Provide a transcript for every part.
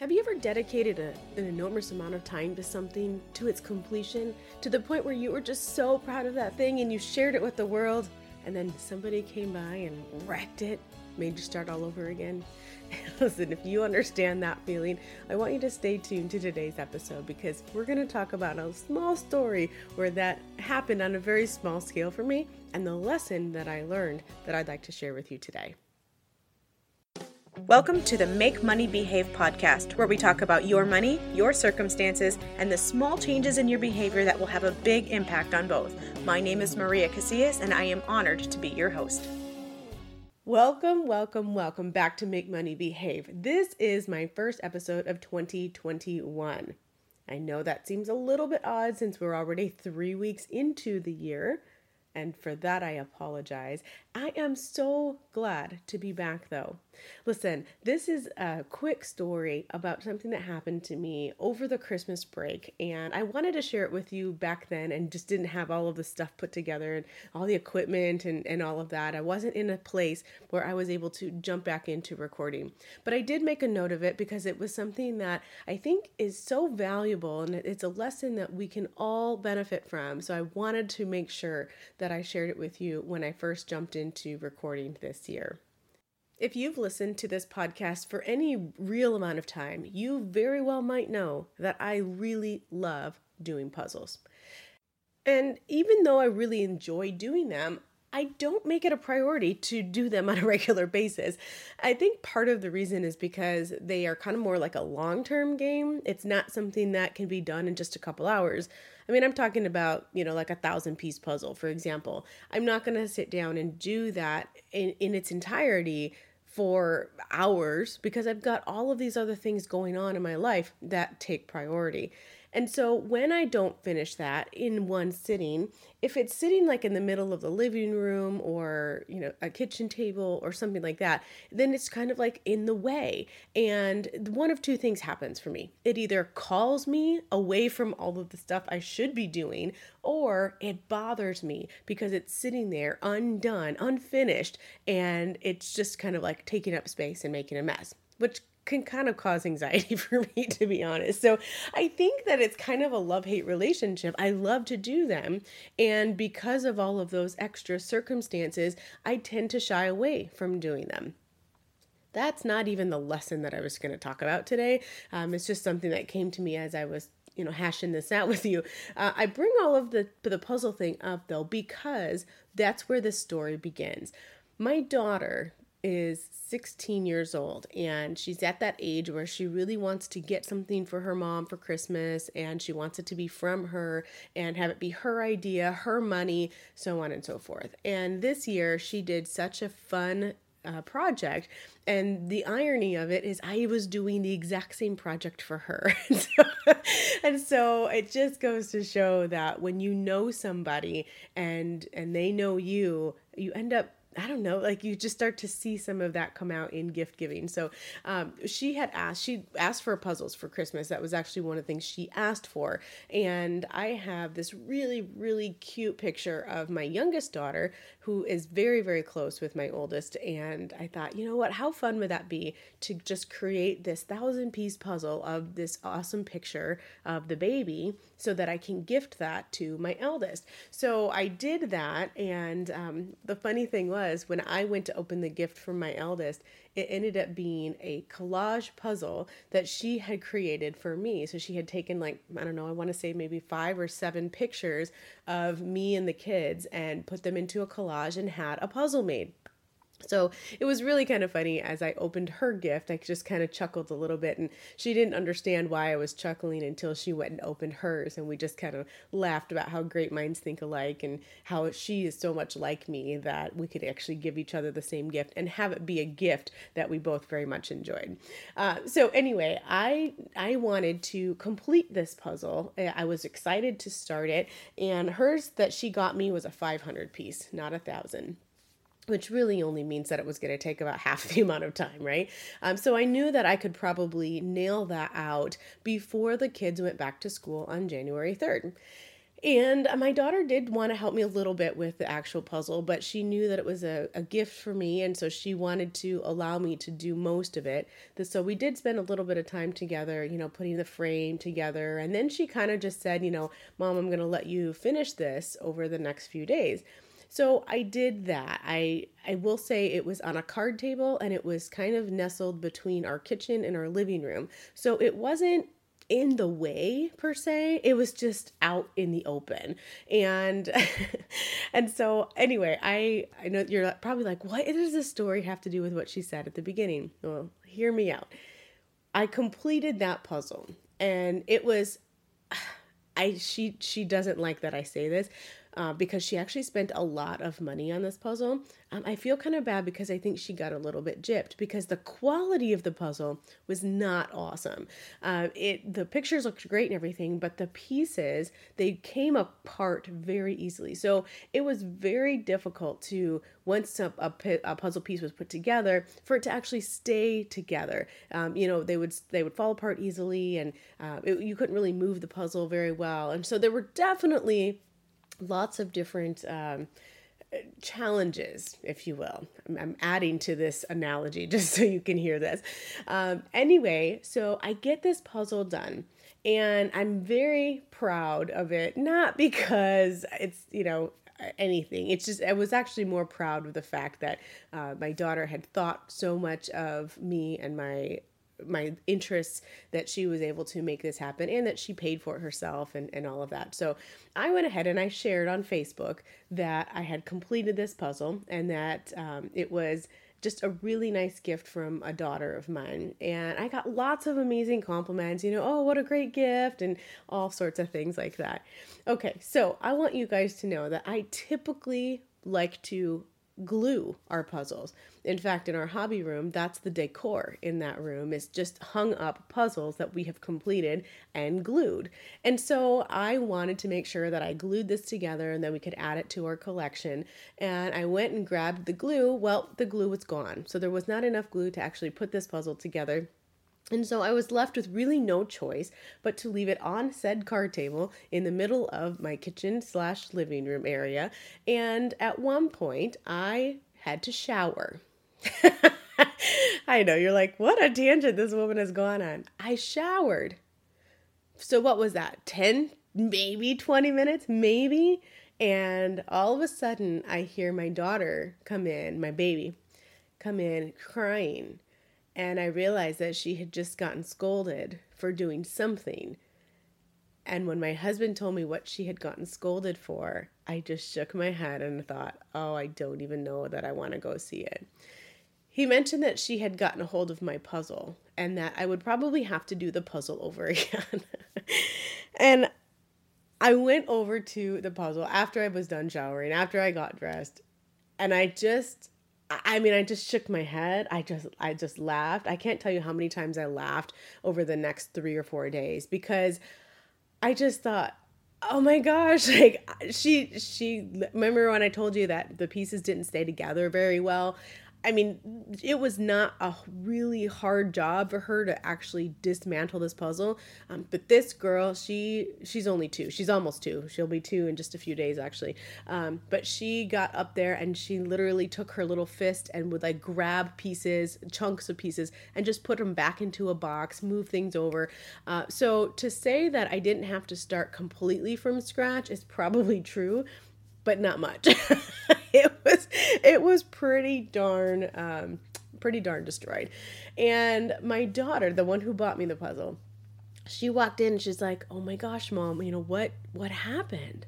Have you ever dedicated a, an enormous amount of time to something, to its completion, to the point where you were just so proud of that thing and you shared it with the world, and then somebody came by and wrecked it, made you start all over again? Listen, if you understand that feeling, I want you to stay tuned to today's episode because we're going to talk about a small story where that happened on a very small scale for me and the lesson that I learned that I'd like to share with you today. Welcome to the Make Money Behave podcast, where we talk about your money, your circumstances, and the small changes in your behavior that will have a big impact on both. My name is Maria Casillas, and I am honored to be your host. Welcome, welcome, welcome back to Make Money Behave. This is my first episode of 2021. I know that seems a little bit odd since we're already three weeks into the year, and for that I apologize. I am so glad to be back though. Listen, this is a quick story about something that happened to me over the Christmas break, and I wanted to share it with you back then and just didn't have all of the stuff put together and all the equipment and, and all of that. I wasn't in a place where I was able to jump back into recording. But I did make a note of it because it was something that I think is so valuable and it's a lesson that we can all benefit from. So I wanted to make sure that I shared it with you when I first jumped into recording this year. If you've listened to this podcast for any real amount of time, you very well might know that I really love doing puzzles. And even though I really enjoy doing them, I don't make it a priority to do them on a regular basis. I think part of the reason is because they are kind of more like a long term game. It's not something that can be done in just a couple hours. I mean, I'm talking about, you know, like a thousand piece puzzle, for example. I'm not going to sit down and do that in, in its entirety for hours because I've got all of these other things going on in my life that take priority. And so when I don't finish that in one sitting, if it's sitting like in the middle of the living room or, you know, a kitchen table or something like that, then it's kind of like in the way. And one of two things happens for me. It either calls me away from all of the stuff I should be doing, or it bothers me because it's sitting there undone, unfinished, and it's just kind of like taking up space and making a mess, which can kind of cause anxiety for me, to be honest. So I think that it's kind of a love hate relationship. I love to do them. And because of all of those extra circumstances, I tend to shy away from doing them that's not even the lesson that I was going to talk about today. Um, it's just something that came to me as I was, you know, hashing this out with you. Uh, I bring all of the the puzzle thing up though because that's where the story begins. My daughter is 16 years old and she's at that age where she really wants to get something for her mom for Christmas and she wants it to be from her and have it be her idea, her money, so on and so forth. And this year she did such a fun uh, project. And the irony of it is, I was doing the exact same project for her. and, so, and so it just goes to show that when you know somebody and and they know you, you end up I don't know, like you just start to see some of that come out in gift giving. So um, she had asked, she asked for puzzles for Christmas. That was actually one of the things she asked for. And I have this really, really cute picture of my youngest daughter who is very, very close with my oldest. And I thought, you know what, how fun would that be to just create this thousand piece puzzle of this awesome picture of the baby so that I can gift that to my eldest. So I did that. And um, the funny thing was, was when I went to open the gift for my eldest, it ended up being a collage puzzle that she had created for me. So she had taken, like, I don't know, I want to say maybe five or seven pictures of me and the kids and put them into a collage and had a puzzle made. So it was really kind of funny as I opened her gift. I just kind of chuckled a little bit, and she didn't understand why I was chuckling until she went and opened hers. And we just kind of laughed about how great minds think alike and how she is so much like me that we could actually give each other the same gift and have it be a gift that we both very much enjoyed. Uh, so anyway, I I wanted to complete this puzzle. I was excited to start it, and hers that she got me was a 500 piece, not a thousand which really only means that it was going to take about half the amount of time, right? Um, so I knew that I could probably nail that out before the kids went back to school on January 3rd. And my daughter did want to help me a little bit with the actual puzzle, but she knew that it was a, a gift for me. And so she wanted to allow me to do most of it. So we did spend a little bit of time together, you know, putting the frame together. And then she kind of just said, you know, Mom, I'm going to let you finish this over the next few days. So I did that. I I will say it was on a card table and it was kind of nestled between our kitchen and our living room. So it wasn't in the way per se it was just out in the open and and so anyway i i know you're probably like what does this story have to do with what she said at the beginning well hear me out i completed that puzzle and it was i she she doesn't like that i say this uh, because she actually spent a lot of money on this puzzle. Um, I feel kind of bad because I think she got a little bit gypped because the quality of the puzzle was not awesome. Uh, it the pictures looked great and everything, but the pieces they came apart very easily. So it was very difficult to once a, a, a puzzle piece was put together for it to actually stay together. Um, you know they would they would fall apart easily, and uh, it, you couldn't really move the puzzle very well. And so there were definitely lots of different um, challenges, if you will. I'm, I'm, adding to this analogy just so you can hear this. Um, anyway, so I get this puzzle done. And I'm very proud of it, not because it's, you know, anything. It's just, I was actually more proud of the fact that uh, my daughter had thought so much of me and my my interests that she was able to make this happen and that she paid for it herself and, and all of that. So I went ahead and I shared on Facebook that I had completed this puzzle and that um, it was just a really nice gift from a daughter of mine. And I got lots of amazing compliments, you know, oh, what a great gift, and all sorts of things like that. Okay, so I want you guys to know that I typically like to glue our puzzles. In fact, in our hobby room, that's the decor in that room is just hung up puzzles that we have completed and glued. And so I wanted to make sure that I glued this together and then we could add it to our collection. And I went and grabbed the glue. Well, the glue was gone. So there was not enough glue to actually put this puzzle together. And so I was left with really no choice but to leave it on said card table in the middle of my kitchen slash living room area. And at one point, I had to shower. I know, you're like, what a tangent this woman has gone on. I showered. So, what was that? 10, maybe 20 minutes, maybe? And all of a sudden, I hear my daughter come in, my baby, come in crying and I realized that she had just gotten scolded for doing something. And when my husband told me what she had gotten scolded for, I just shook my head and thought, oh, I don't even know that I want to go see it. He mentioned that she had gotten a hold of my puzzle and that I would probably have to do the puzzle over again. and I went over to the puzzle after I was done showering, after I got dressed, and I just I mean, I just shook my head. I just, I just laughed. I can't tell you how many times I laughed over the next three or four days because I just thought, oh my gosh, like she, she. Remember when I told you that the pieces didn't stay together very well? I mean, it was not a really hard job for her to actually dismantle this puzzle. Um, but this girl, she she's only two. She's almost two. She'll be two in just a few days, actually. Um, but she got up there and she literally took her little fist and would like grab pieces, chunks of pieces, and just put them back into a box, move things over. Uh, so to say that I didn't have to start completely from scratch is probably true but not much. it was it was pretty darn um, pretty darn destroyed. And my daughter, the one who bought me the puzzle, she walked in and she's like, "Oh my gosh, mom, you know what what happened?"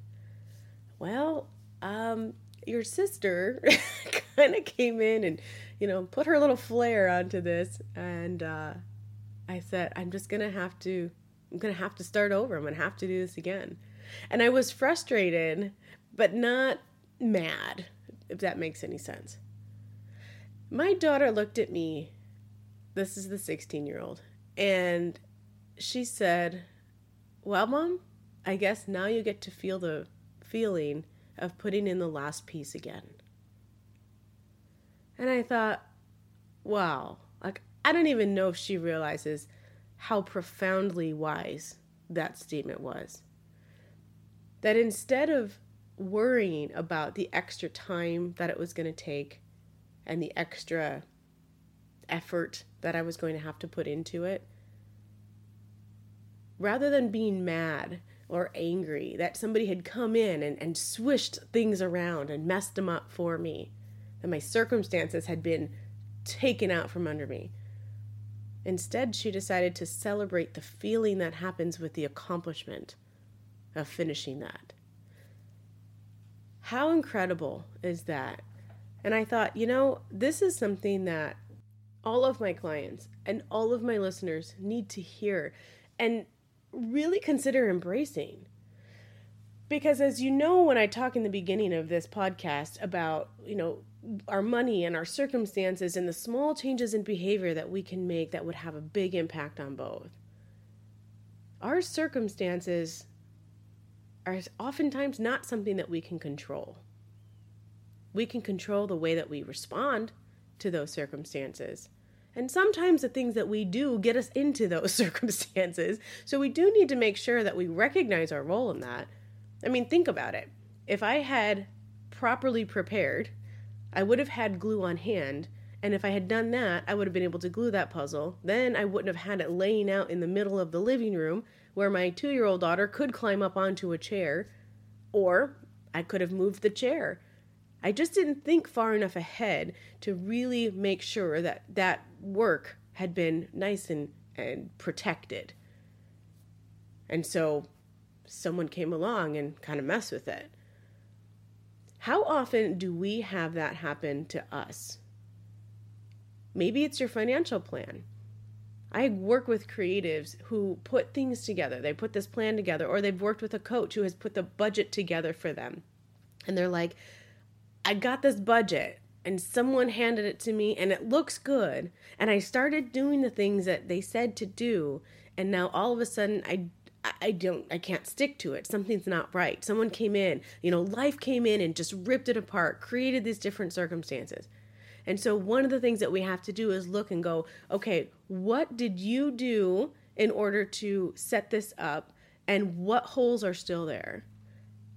Well, um, your sister kind of came in and you know put her little flair onto this, and uh, I said, "I'm just gonna have to." I'm gonna have to start over. I'm gonna have to do this again. And I was frustrated but not mad, if that makes any sense. My daughter looked at me, this is the 16 year old, and she said, Well, mom, I guess now you get to feel the feeling of putting in the last piece again. And I thought, wow, like, I don't even know if she realizes how profoundly wise that statement was that instead of worrying about the extra time that it was going to take and the extra effort that I was going to have to put into it, rather than being mad or angry that somebody had come in and, and swished things around and messed them up for me, that my circumstances had been taken out from under me. Instead, she decided to celebrate the feeling that happens with the accomplishment of finishing that. How incredible is that? And I thought, you know, this is something that all of my clients and all of my listeners need to hear and really consider embracing. Because as you know, when I talk in the beginning of this podcast about, you know, our money and our circumstances and the small changes in behavior that we can make that would have a big impact on both. Our circumstances are oftentimes not something that we can control. We can control the way that we respond to those circumstances. And sometimes the things that we do get us into those circumstances. So we do need to make sure that we recognize our role in that. I mean, think about it. If I had properly prepared I would have had glue on hand, and if I had done that, I would have been able to glue that puzzle. Then I wouldn't have had it laying out in the middle of the living room where my two year old daughter could climb up onto a chair, or I could have moved the chair. I just didn't think far enough ahead to really make sure that that work had been nice and, and protected. And so someone came along and kind of messed with it. How often do we have that happen to us? Maybe it's your financial plan. I work with creatives who put things together. They put this plan together, or they've worked with a coach who has put the budget together for them. And they're like, I got this budget, and someone handed it to me, and it looks good. And I started doing the things that they said to do. And now all of a sudden, I I don't, I can't stick to it. Something's not right. Someone came in, you know, life came in and just ripped it apart, created these different circumstances. And so, one of the things that we have to do is look and go, okay, what did you do in order to set this up? And what holes are still there?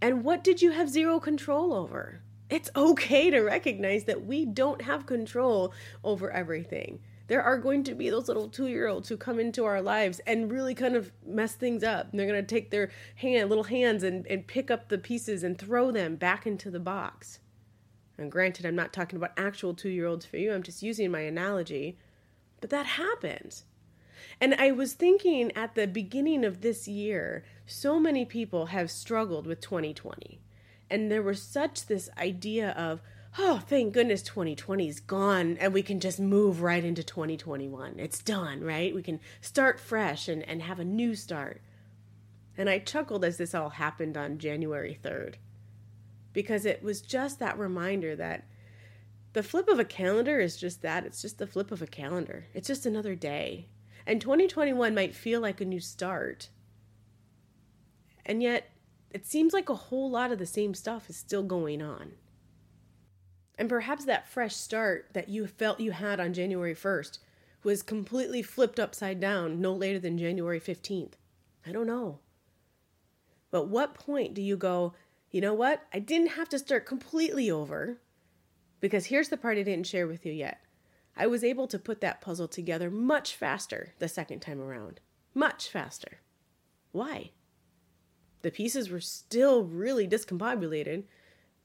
And what did you have zero control over? It's okay to recognize that we don't have control over everything there are going to be those little two year olds who come into our lives and really kind of mess things up. And they're going to take their hand, little hands and, and pick up the pieces and throw them back into the box. And granted, I'm not talking about actual two year olds for you, I'm just using my analogy. But that happens. And I was thinking at the beginning of this year, so many people have struggled with 2020. And there was such this idea of, oh, thank goodness 2020 is gone and we can just move right into 2021. It's done, right? We can start fresh and, and have a new start. And I chuckled as this all happened on January 3rd because it was just that reminder that the flip of a calendar is just that it's just the flip of a calendar, it's just another day. And 2021 might feel like a new start. And yet, it seems like a whole lot of the same stuff is still going on. And perhaps that fresh start that you felt you had on January 1st was completely flipped upside down no later than January 15th. I don't know. But what point do you go, you know what? I didn't have to start completely over. Because here's the part I didn't share with you yet. I was able to put that puzzle together much faster the second time around. Much faster. Why? The pieces were still really discombobulated,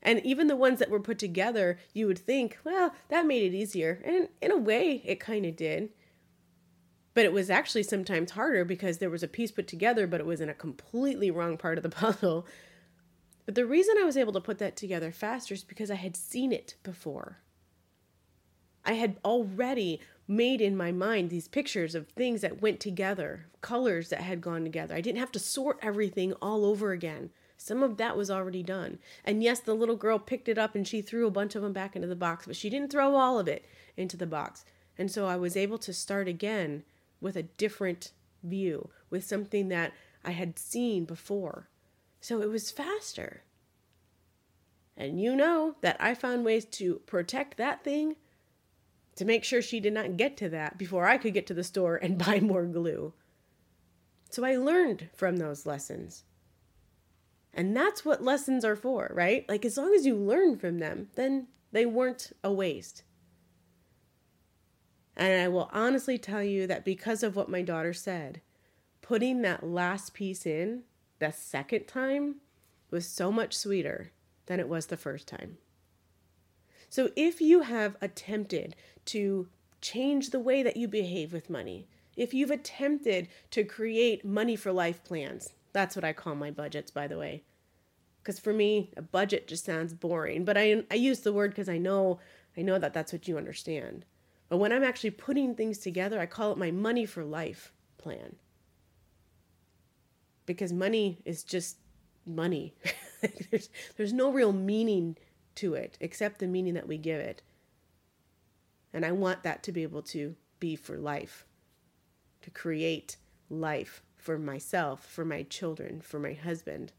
and even the ones that were put together, you would think, well, that made it easier. And in a way, it kind of did. But it was actually sometimes harder because there was a piece put together, but it was in a completely wrong part of the puzzle. But the reason I was able to put that together faster is because I had seen it before. I had already made in my mind these pictures of things that went together, colors that had gone together. I didn't have to sort everything all over again. Some of that was already done. And yes, the little girl picked it up and she threw a bunch of them back into the box, but she didn't throw all of it into the box. And so I was able to start again with a different view, with something that I had seen before. So it was faster. And you know that I found ways to protect that thing to make sure she did not get to that before I could get to the store and buy more glue. So I learned from those lessons. And that's what lessons are for, right? Like, as long as you learn from them, then they weren't a waste. And I will honestly tell you that because of what my daughter said, putting that last piece in the second time was so much sweeter than it was the first time. So if you have attempted to change the way that you behave with money, if you've attempted to create money for life plans, that's what I call my budgets, by the way. Because for me, a budget just sounds boring, but I, I use the word because I know I know that that's what you understand. But when I'm actually putting things together, I call it my money for life plan. Because money is just money. there's there's no real meaning to it except the meaning that we give it. And I want that to be able to be for life, to create life for myself, for my children, for my husband,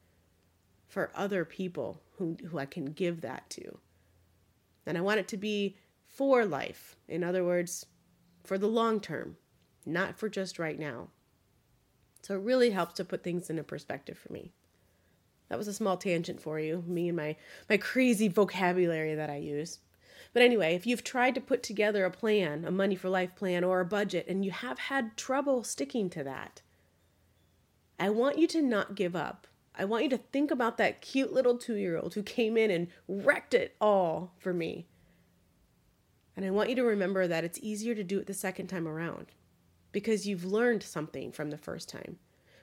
for other people who, who I can give that to. And I want it to be for life. In other words, for the long term, not for just right now. So it really helps to put things into perspective for me. That was a small tangent for you, me and my, my crazy vocabulary that I use. But anyway, if you've tried to put together a plan, a money for life plan, or a budget, and you have had trouble sticking to that, I want you to not give up. I want you to think about that cute little two year old who came in and wrecked it all for me. And I want you to remember that it's easier to do it the second time around because you've learned something from the first time.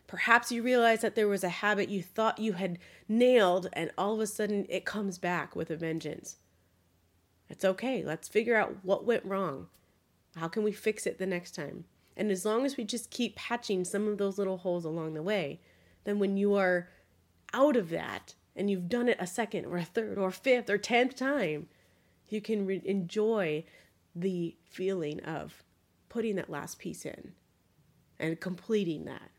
Perhaps you realize that there was a habit you thought you had nailed, and all of a sudden it comes back with a vengeance. It's okay. Let's figure out what went wrong. How can we fix it the next time? And as long as we just keep patching some of those little holes along the way, then when you are out of that and you've done it a second or a third or fifth or tenth time, you can re- enjoy the feeling of putting that last piece in and completing that.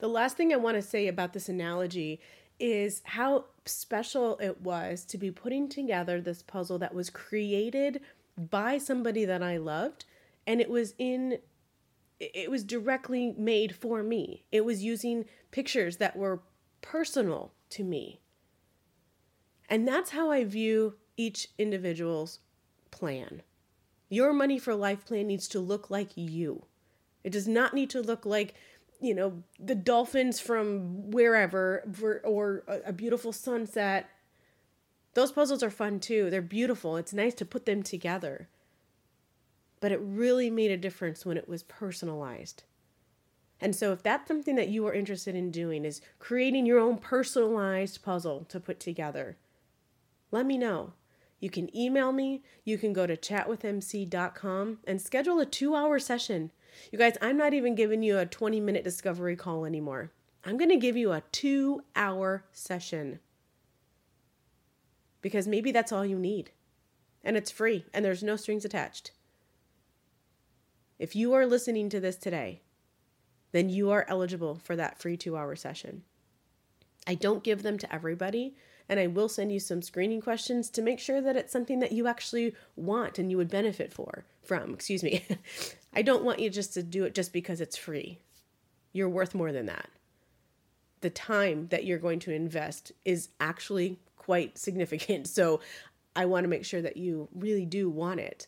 The last thing I want to say about this analogy is how special it was to be putting together this puzzle that was created by somebody that I loved and it was in it was directly made for me. It was using pictures that were personal to me. And that's how I view each individual's plan. Your money for life plan needs to look like you. It does not need to look like, you know, the dolphins from wherever or a beautiful sunset. Those puzzles are fun too. They're beautiful. It's nice to put them together but it really made a difference when it was personalized. And so if that's something that you are interested in doing is creating your own personalized puzzle to put together, let me know. You can email me, you can go to chatwithmc.com and schedule a 2-hour session. You guys, I'm not even giving you a 20-minute discovery call anymore. I'm going to give you a 2-hour session. Because maybe that's all you need. And it's free and there's no strings attached. If you are listening to this today, then you are eligible for that free two hour session. I don't give them to everybody, and I will send you some screening questions to make sure that it's something that you actually want and you would benefit for from. Excuse me. I don't want you just to do it just because it's free. You're worth more than that. The time that you're going to invest is actually quite significant. So I want to make sure that you really do want it.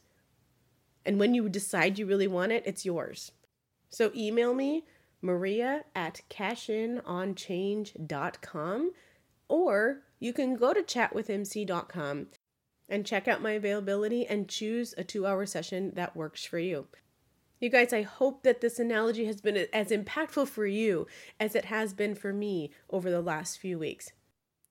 And when you decide you really want it, it's yours. So email me, maria at cashinonchange.com, or you can go to chatwithmc.com and check out my availability and choose a two hour session that works for you. You guys, I hope that this analogy has been as impactful for you as it has been for me over the last few weeks.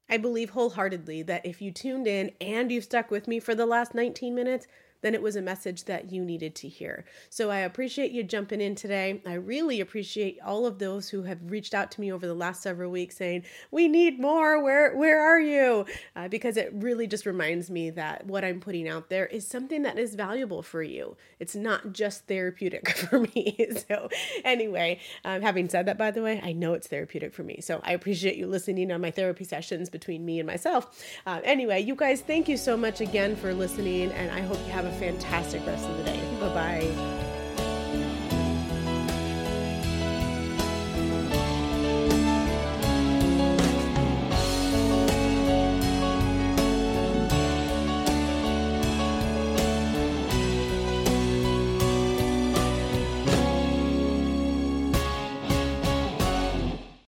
I believe wholeheartedly that if you tuned in and you've stuck with me for the last 19 minutes, then it was a message that you needed to hear. So I appreciate you jumping in today. I really appreciate all of those who have reached out to me over the last several weeks saying, "We need more. Where where are you?" Uh, because it really just reminds me that what I'm putting out there is something that is valuable for you. It's not just therapeutic for me. so anyway, um, having said that, by the way, I know it's therapeutic for me. So I appreciate you listening on my therapy sessions between me and myself. Uh, anyway, you guys, thank you so much again for listening, and I hope you have a fantastic rest of the day. Bye bye.